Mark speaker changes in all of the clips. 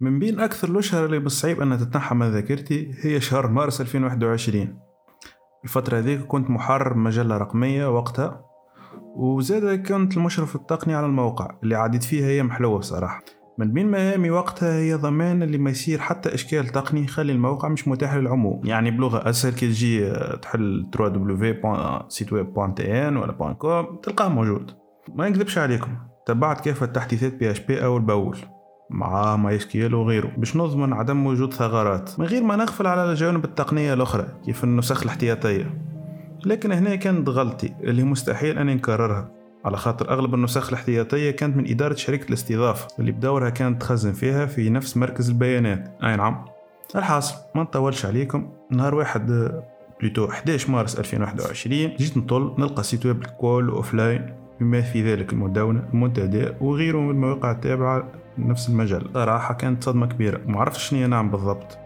Speaker 1: من بين أكثر الأشهر اللي بالصعيب أنها تتنحى من ذاكرتي هي شهر مارس 2021 الفترة هذيك كنت محرر مجلة رقمية وقتها وزاد كنت المشرف التقني على الموقع اللي عديت فيها هي محلوة بصراحة. من بين مهامي وقتها هي ضمان اللي ما يصير حتى إشكال تقني يخلي الموقع مش متاح للعموم. يعني بلغة أسهل كي تجي تحل www.siteweb.tn ولا .com تلقاه موجود. ما نكذبش عليكم. تبعت كافة تحديثات PHP اول باول مع MySQL وغيره باش نضمن عدم وجود ثغرات من غير ما نغفل على الجوانب التقنية الأخرى كيف النسخ الاحتياطية. لكن هنا كانت غلطتي اللي مستحيل أن نكررها على خاطر أغلب النسخ الاحتياطية كانت من إدارة شركة الاستضافة اللي بدورها كانت تخزن فيها في نفس مركز البيانات. أي نعم الحاصل. ما نطولش عليكم. نهار واحد بلوتو 11 مارس 2021 جيت نطل نلقى sites web الكل offline. بما في ذلك المدونة المنتدى وغيره من المواقع التابعة لنفس المجال. صراحة كانت صدمة كبيرة ما عرفتش شنو نعم بالضبط.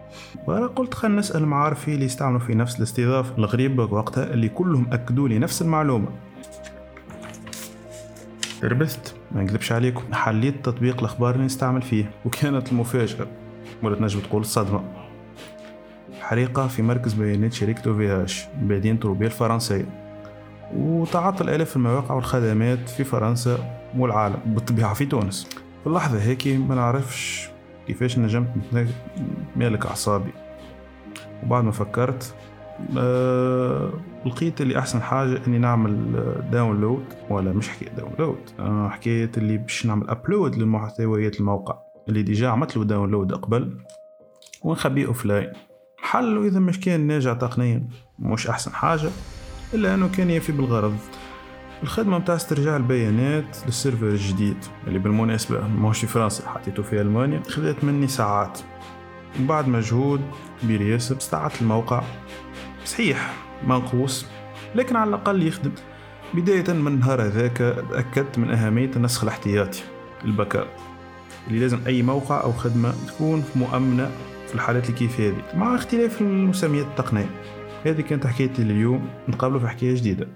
Speaker 1: قلت خلينا نسأل معارفي اللي يستعملوا في نفس الاستضافة الغريب وقتها اللي كلهم أكدوا لي نفس المعلومة. ربثت ما نكذبش عليكم حليت تطبيق الأخبار اللي نستعمل فيه وكانت المفاجأة. ولا تنجم تقول الصدمه حريقة في مركز بيانات شركة أو في هاش بمدينه الفرنسيه وتعطل الاف المواقع والخدمات في فرنسا والعالم بالطبيعة في تونس. في اللحظة هيك ما نعرفش كيفاش نجمت مالك أعصابي. وبعد ما فكرت أه لقيت اللي أحسن حاجة إني نعمل download ولا مش حكاية download أه حكاية اللي باش نعمل upload للمحتويات الموقع. اللي déjà عملت له download قبل ونخبيه offline حل اذا مش كان ناجع تقنيا مش أحسن حاجة. إلا أنه كان يفي بالغرض. الخدمة متاع استرجاع البيانات لل server الجديد اللي بالمناسبة ماهوش في فرنسا حطيته في ألمانيا. خذت مني ساعات. وبعد مجهود كبير ياسر استعدت الموقع. صحيح منقوص لكن على الأقل يخدم. بداية من النهار هذاك تأكدت من أهمية النسخ الاحتياطي ال backup اللي لازم أي موقع أو خدمة تكون مؤمنة في الحالات اللي كيف هذه مع اختلاف المسميات التقنية. هذه كانت حكايتي اليوم نتقابلوا في حكاية جديدة.